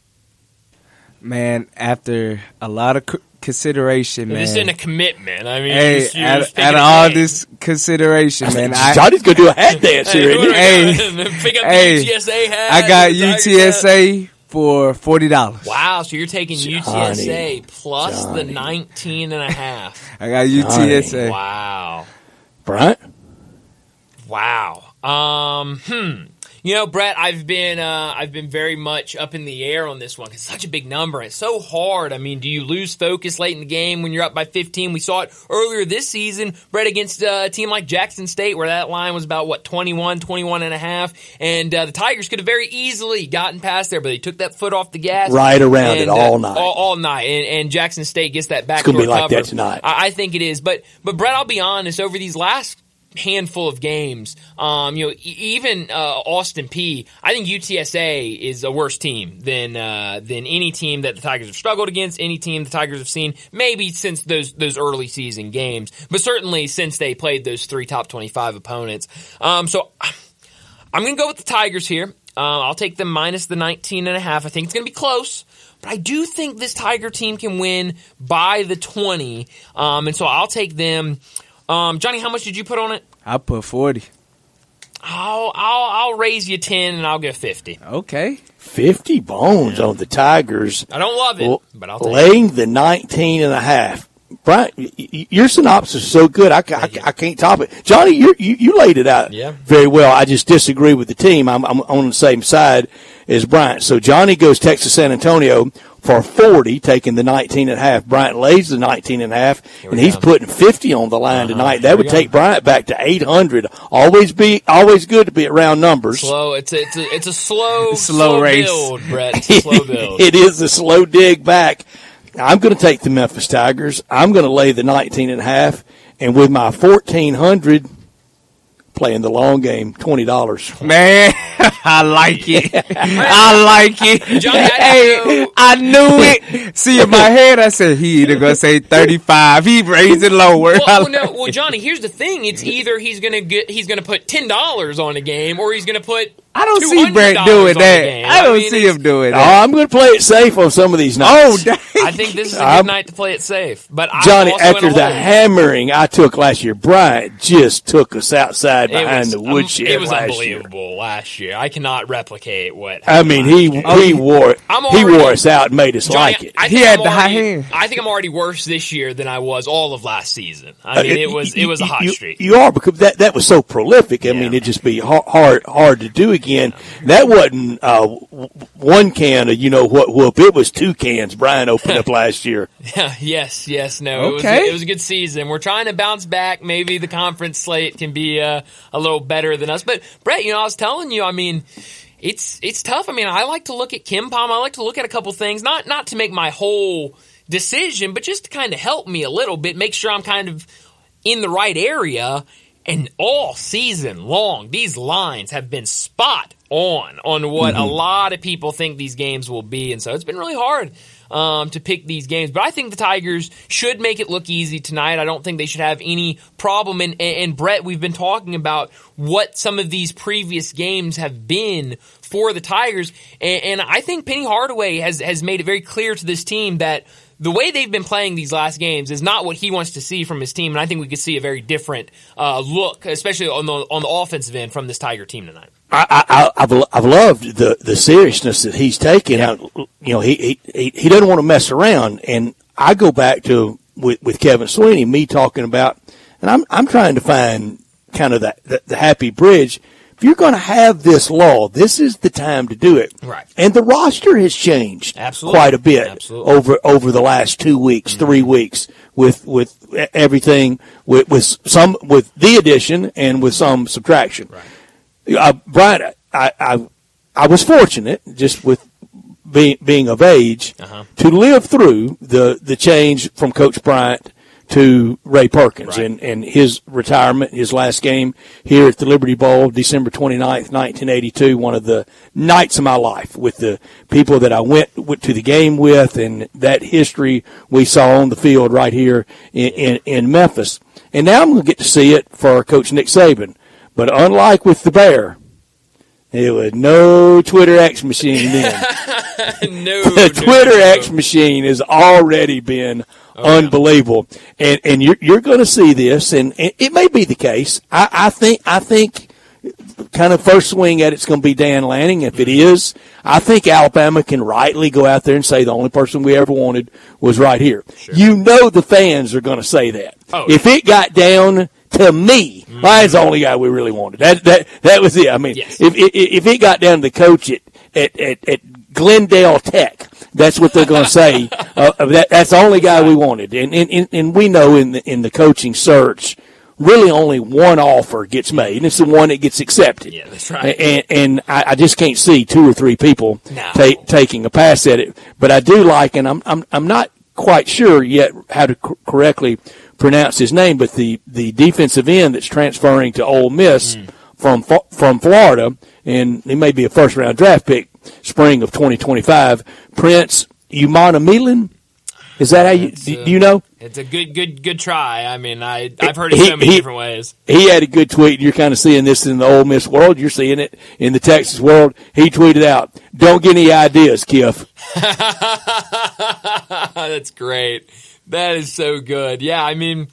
Man, after a lot of c- consideration, man. This isn't a commitment. I mean, hey, you're just, you're out, out of all game. this consideration, man, I, Johnny's going to do a hat dance here, what isn't are Hey, pick up hey, the UTSA hat. I got the UTSA for forty dollars. Wow, so you're taking UTSA plus the 19 and a half. I got UTSA. Wow. Bryant? Wow. Um, hmm. You know, Brett, I've been uh, I've been very much up in the air on this one. It's such a big number. It's so hard. I mean, do you lose focus late in the game when you're up by 15? We saw it earlier this season, Brett, against uh, a team like Jackson State, where that line was about what 21, 21 and a half, and uh, the Tigers could have very easily gotten past there, but they took that foot off the gas right around and, it all uh, night. all, all night, and, and, Jackson State gets that back. It's going to be like that tonight. I, I think it is, but but Brett, I'll be honest. Over these last handful of games. Um, you know, even uh, Austin Peay. I think UTSA is a worse team than uh, than any team that the Tigers have struggled against. Any team the Tigers have seen, maybe since those those early season games, but certainly since they played those three top twenty five opponents. Um, so I'm going to go with the Tigers here. Uh, I'll take them minus the 19 and a half. I think it's going to be close. But I do think this Tiger team can win by the 20. Um, and so I'll take them um, Johnny, how much did you put on it? I put forty. I'll I'll I'll raise you ten and I'll get fifty. Okay. Fifty bones yeah. on the Tigers. I don't love it, well, but I'll laying it. the 19 and a half. Bryant, your synopsis is so good. I, I, I, can't top it. Johnny, you, you laid it out yeah. very well. I just disagree with the team. I'm, I'm on the same side as Bryant. So Johnny goes Texas San Antonio for 40, taking the 19 and a half. Bryant lays the 19 and a half, and he's putting 50 on the line uh-huh. tonight. That would take Bryant back to 800. Always be, always good to be at round numbers. Slow. It's a, it's a, it's a slow, slow, slow race. build, Brett. Slow build. it is a slow dig back. I'm going to take the Memphis Tigers. I'm going to lay the 19 and a half, and with my 1400, playing the long game, twenty dollars. Man, I like it. I like it. Johnny, I hey, I knew it. See in my head, I said he either gonna say thirty five. He raised it lower. Well, well, no, well, Johnny, here's the thing. It's either he's gonna get he's gonna put ten dollars on a game, or he's gonna put I don't see Brett doing that. I don't I mean, see him doing oh, that. Oh, I'm going to play it safe on some of these nights. Oh, dang. I think this is a good I'm, night to play it safe. But Johnny, after the hammering I took last year, Bryant just took us outside behind was, the woodshed. Um, it was last unbelievable year. last year. I cannot replicate what. I mean, he he wore already, he wore us out and made us Johnny, like it. he had I'm the already, high hand. I think I'm already worse this year than I was all of last season. I mean, uh, it was it was a hot you, streak. You are because that that was so prolific. I yeah. mean, it'd just be hard hard to do again. Yeah. That wasn't uh, one can of you know what whoop. It was two cans. Bryant opened up last year. Yeah, yes, yes, no. Okay. It was, it was a good season. We're trying to bounce back. Maybe the conference slate can be uh, a little better than us. But Brett, you know, I was telling you. I mean it's it's tough. I mean, I like to look at KenPom. I like to look at a couple things, not not to make my whole decision, but just to kind of help me a little bit, make sure I'm kind of in the right area. And all season long, these lines have been spot on on what mm-hmm. a lot of people think these games will be, and so it's been really hard um, to pick these games. But I think the Tigers should make it look easy tonight. I don't think they should have any problem. And, and Brett, we've been talking about what some of these previous games have been for the Tigers, and, and I think Penny Hardaway has has made it very clear to this team that the way they've been playing these last games is not what he wants to see from his team, and I think we could see a very different uh, look, especially on the on the offensive end from this Tiger team tonight. I, I, have I've loved the the seriousness that he's taken. I, you know, he, he he doesn't want to mess around, and I go back to with with Kevin Sweeney, me talking about, and I'm I'm trying to find kind of that the, the happy bridge if you're going to have this law, this is the time to do it. Right. And the roster has changed Absolutely. quite a bit Absolutely. over over the last two weeks, mm-hmm. three weeks, with with everything with with some with the addition and with some subtraction. Right. Uh, Bryant, I, I I was fortunate just with being being of age uh-huh. to live through the the change from Coach Bryant to Ray Perkins right. and, and his retirement, his last game here at the Liberty Bowl, December 29th, 1982, one of the nights of my life with the people that I went, went to the game with and that history we saw on the field right here in, in, in Memphis. And now I'm going to get to see it for Coach Nick Saban. But unlike with the Bear, it was no Twitter X machine then. no, the Twitter no. X machine has already been oh, unbelievable, yeah. and and you're you're going to see this, and, and, it may be the case. I, I think I think kind of first swing at it's going to be Dan Lanning. If it mm-hmm. is, I think Alabama can rightly go out there and say the only person we ever wanted was right here. You know the fans are going to say that. Oh, if it got down to me, Mm-hmm. Was the only guy we really wanted. That that that was it. I mean, Yes. if, if if it got down to the coach at at at, at Glendale Tech, that's what they're going to say. uh, that that's the only guy we wanted, and and and, we know in the in the coaching search. Really, only one offer gets made, and it's the one that gets accepted. Yeah, that's right. And, and I, I just can't see two or three people No. ta- taking a pass at it. But I do like, and I'm I'm I'm not quite sure yet how to cor- correctly pronounce his name, but the the defensive end that's transferring to Ole Miss Hmm. from from Florida, and he may be a first round draft pick spring of 2025. Prince Umana Milan, is that how you do, uh, do you know? It's a good, good, good try. I mean, I I've heard it He- so many he- different ways. he had a good tweet. You're kind of seeing this in the Ole Miss world. You're seeing it in the Texas world. He tweeted out, "Don't get any ideas, Kiff." That's great. That is so good. Yeah, I mean,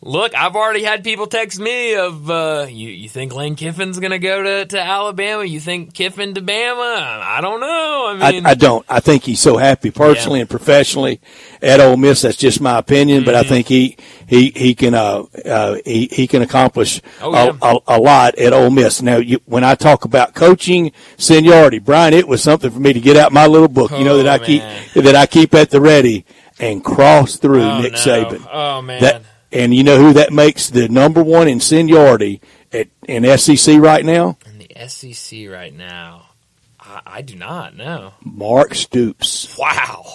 look, I've already had people text me of uh, you. You think Lane Kiffin's going to go to to Alabama? You think Kiffin to Bama? I don't know. I I, mean, I don't. I think he's so happy personally and professionally at Ole Miss. That's just my opinion, but I Mm-hmm. think he he he can uh, uh he he can accomplish Oh, a, yeah. a, a lot at Ole Miss. Now, you, when I talk about coaching seniority, Bryant, it was something for me to get out my little book. you know Oh, that I man. keep that I keep at the ready and cross through Oh, Nick no. Saban. Oh, man. That, and you know who that makes the number one in seniority at in SEC right now? in the SEC right now, I, I do not know. Mark Stoops. Wow,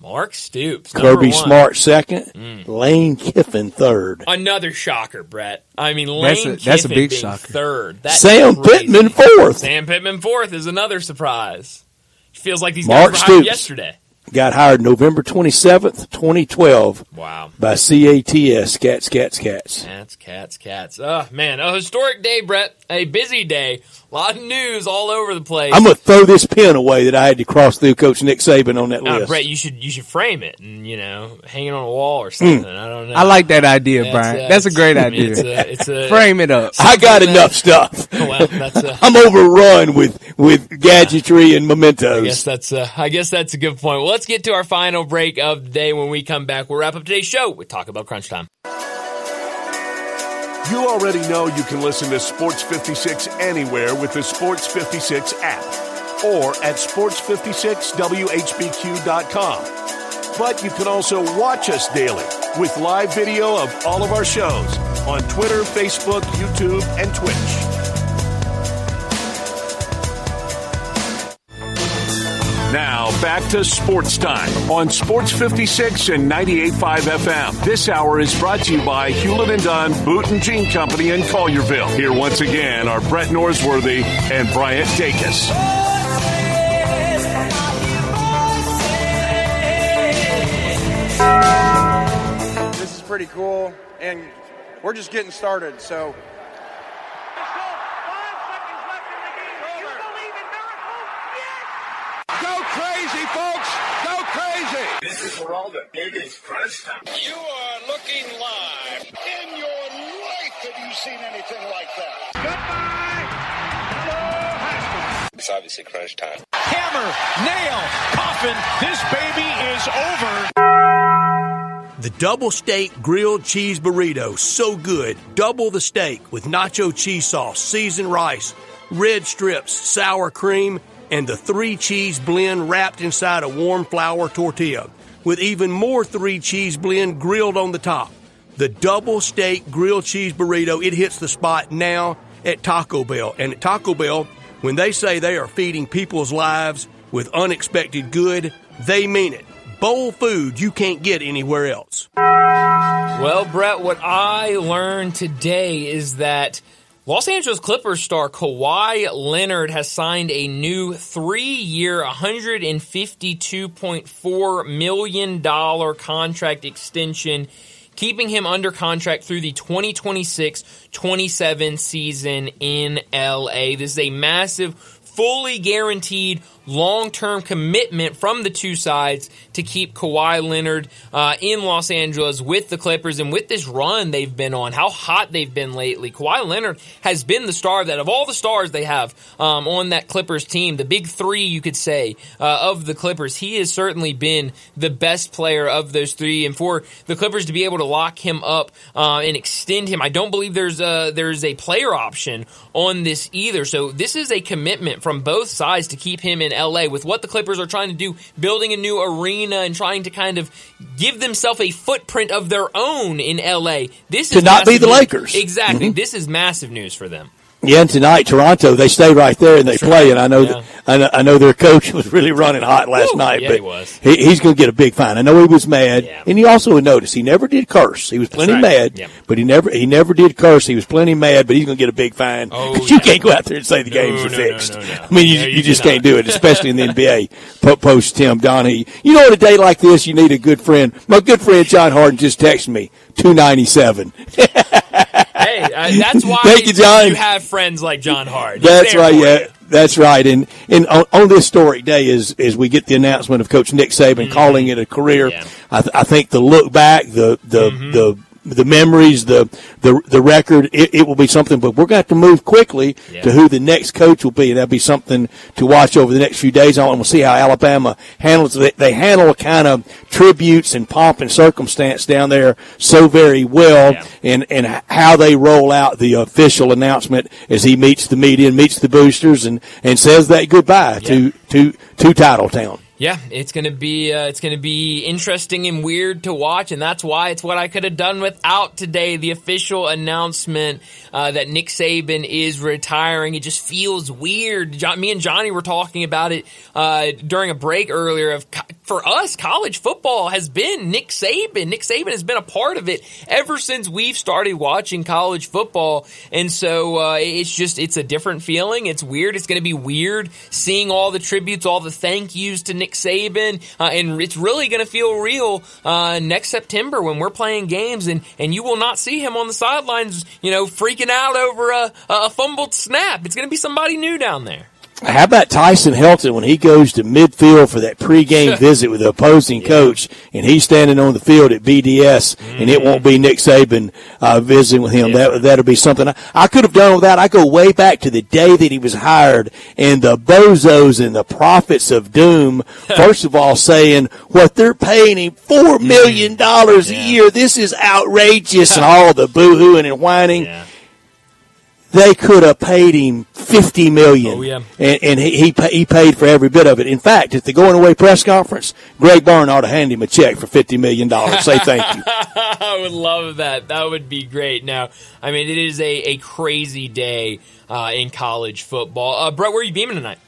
Mark Stoops, Kirby one. Mm. Smart second, Lane Kiffin third. Another shocker, Brett. I mean, Lane That's a- that's a Kiffin big being shocker. Third. That's Sam crazy. Pittman fourth. Sam Pittman fourth is another surprise. Feels like these Mark guys were Stoops. yesterday. Got hired November 27th, 2012 Wow. by CATS, Cats, Cats, Cats. Cats, cats, cats. Oh, man. A historic day, Brett. A busy day. A lot of news all over the place. I'm going to throw this pen away that I had to cross through Coach Nick Saban on that Uh, list. Brett, you should you should frame it and you know hang it on a wall or something. I don't know. I like that idea, That's, Bryant. uh, That's a great I mean, idea. It's a, it's a Frame it up. I got that- enough stuff. well, that's a, I'm overrun with, with gadgetry and mementos. I guess that's a, I guess that's a good point. Well, let's get to our final break of the day. When we come back, we'll wrap up today's show with Talk About Crunch Time. You already know you can listen to Sports 56 anywhere with the Sports 56 app or at sports56whbq.com. But you can also watch us daily with live video of all of our shows on Twitter, Facebook, YouTube, and Twitch. Now back to sports time on Sports 56 and 98.5 FM. This hour is brought to you by Hewlett and Dunn Boot and Jean Company in Collierville. Here once again are Brett Norsworthy and Bryant Dacus. This is pretty cool, and we're just getting started. So Go crazy, folks! Go crazy! This is for all the biggest crunch time. You are looking live. In your life have you seen anything like that? Goodbye! Hello, Haskins. It's obviously crunch time. Hammer, nail, coffin. This baby is over. The double steak grilled cheese burrito, so good. Double the steak with nacho cheese sauce, seasoned rice, red strips, sour cream, and the three cheese blend wrapped inside a warm flour tortilla with even more three cheese blend grilled on the top. The double steak grilled cheese burrito, it hits the spot now at Taco Bell. And at Taco Bell, when they say they are feeding people's lives with unexpected good, they mean it. Bowl food you can't get anywhere else. Well, Brett, what I learned today is that Los Angeles Clippers star Kawhi Leonard has signed a new three-year, $152.4 million contract extension, keeping him under contract through the 2026-27 season in LA. This is a massive fully guaranteed long term commitment from the two sides to keep Kawhi Leonard uh, in Los Angeles with the Clippers and with this run they've been on, how hot they've been lately. Kawhi Leonard has been the star that of all the stars they have um, on that Clippers team, the big three, you could say, uh, of the Clippers, he has certainly been the best player of those three. And for the Clippers to be able to lock him up uh, and extend him, I don't believe there's a, there's a player option on this either. So this is a commitment from both sides to keep him in LA with what the Clippers are trying to do, building a new arena and trying to kind of give themselves a footprint of their own in LA. This To is not be the news. Lakers. Exactly. Mhm. This is massive news for them. Yeah, and tonight Toronto they stay right there and they play. And I know Yeah. that, I know, I know their coach was really running hot last Woo, night, yeah, but he was. he- he's going to get a big fine. I know he was mad, and you also would notice he never did curse. He was plenty right. mad, Yeah. but he never he never did curse. He was plenty mad, but he's going to get a big fine. Oh, 'Cause you yeah. can't go out there and say the No, games are no, fixed. no. I mean, you, you, you just can't do it, especially in the NBA. Post Tim Donaghy. You know, on a day like this, you need a good friend. My good friend John Harden just texted me two ninety seven. Uh, that's why Thank you, John. you have friends like John Hart. He's That's right. Yeah, you. that's right. And and on, on this historic day, is is we get the announcement of Coach Nick Saban Mm-hmm. calling it a career. I, th- I think the look back, the the Mm-hmm. the the memories, the the the record, it, it will be something. But we're going to have to move quickly to who the next coach will be, and that'll be something to watch over the next few days on. And we'll see how Alabama handles it. They handle kind of tributes and pomp and circumstance down there so very well, and and how they roll out the official announcement as he meets the media and meets the boosters and and says that goodbye to to to Title Town. Yeah, it's gonna be uh, it's gonna be interesting and weird to watch, and that's why it's what I could have done without today. The official announcement uh, that Nick Saban is retiring. It just feels weird. Me and Johnny were talking about it uh, during a break earlier. Of for us, college football has been Nick Saban. Nick Saban has been a part of it ever since we've started watching college football, and so uh, it's just it's a different feeling. It's weird. It's going to be weird seeing all the tributes, all the thank yous to Nick Saban, uh, and it's really going to feel real uh, next September when we're playing games, and and you will not see him on the sidelines, you know, freaking out over a, a fumbled snap. It's going to be somebody new down there. How about Tyson Helton when he goes to midfield for that pregame visit with the opposing coach, and he's standing on the field at BDS, and it won't be Nick Saban uh, visiting with him. That that'll be something I, I could have done without. I go way back to the day that he was hired, and the bozos and the prophets of doom. First of all, saying what they're paying him four million dollars a year. This is outrageous, and all the boohooing and whining they could have paid him fifty million. Oh, yeah. and, and he he, he paid for every bit of it. In fact, at the going away press conference, Greg Byrne ought to hand him a check for fifty million dollars. Say thank you. I would love that. That would be great. Now, I mean, it is a, a crazy day uh, in college football. Uh, Brett, where are you beaming tonight?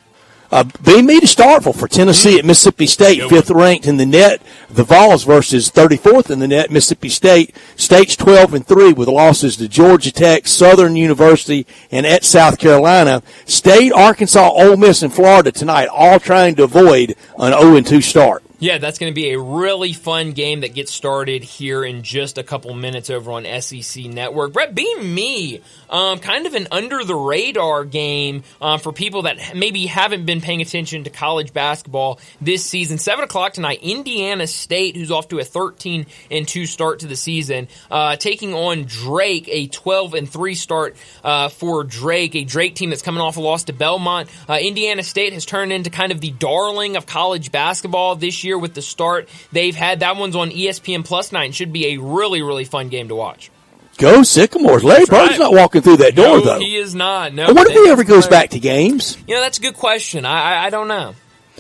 Uh, beam me to Starkville for Tennessee at Mississippi State, fifth ranked in the net. The Vols versus 34th in the net. Mississippi State, State's 12 and 3 with losses to Georgia Tech, Southern University, and at South Carolina. State, Arkansas, Ole Miss, and Florida tonight, all trying to avoid an 0 and 2 start. Yeah, that's going to be a really fun game that gets started here in just a couple minutes over on SEC Network. Brett, beam me, um, kind of an under the radar game um, for people that maybe haven't been paying attention to college basketball this season. Seven o'clock tonight, Indiana State, who's off to a thirteen and two start to the season, uh, taking on Drake, a twelve and three start uh, for Drake, a Drake team that's coming off a loss to Belmont. Uh, Indiana State has turned into kind of the darling of college basketball this year with the start they've had. That one's on ESPN nine. should be a really, really fun game to watch. Go Sycamores. Larry That's Bird's right. not walking through that door, no, though. he is not. No, I wonder if he ever goes right. back to games. You know, that's a good question. I, I, I don't know.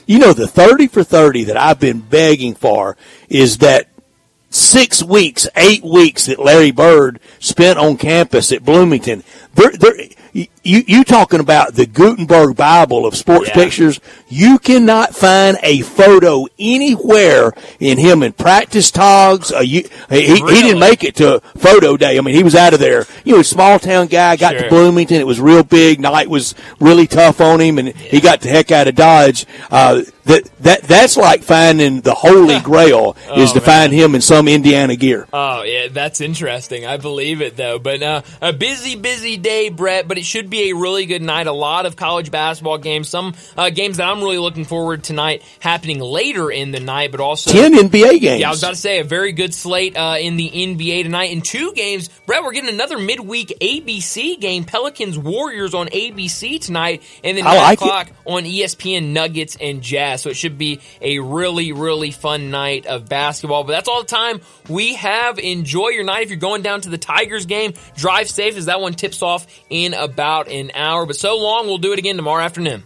You know, the 30 for 30 that I've been begging for is that six weeks, eight weeks that Larry Bird spent on campus at Bloomington. They're, they're, you, you talking about the Gutenberg Bible of sports Yeah. pictures. You cannot find a photo anywhere in him in practice togs. Uh, you, he, he didn't make it to photo day. I mean, he was out of there. You know, small town guy, got to Bloomington. It was real big. Night was really tough on him and he got the heck out of Dodge. Uh, that, that, that's like finding the holy grail is Oh, to find him in some Indiana gear. Oh, yeah, that's interesting. I believe it, though. But uh, a busy, busy day, Brett, but it should be be a really good night. A lot of college basketball games. Some uh, games that I'm really looking forward to tonight happening later in the night, but also 10 NBA games. Yeah, I was about to say a very good slate uh, in the NBA tonight. In two games, Brett, we're getting another midweek ABC game. Pelicans Warriors on ABC tonight, and then 9 like it. o'clock on E ESPN Nuggets and Jazz. So it should be a really, really fun night of basketball. But that's all the time we have. Enjoy your night. If you're going down to the Tigers game, drive safe as that one tips off in an hour. But so long, we'll do it again tomorrow afternoon.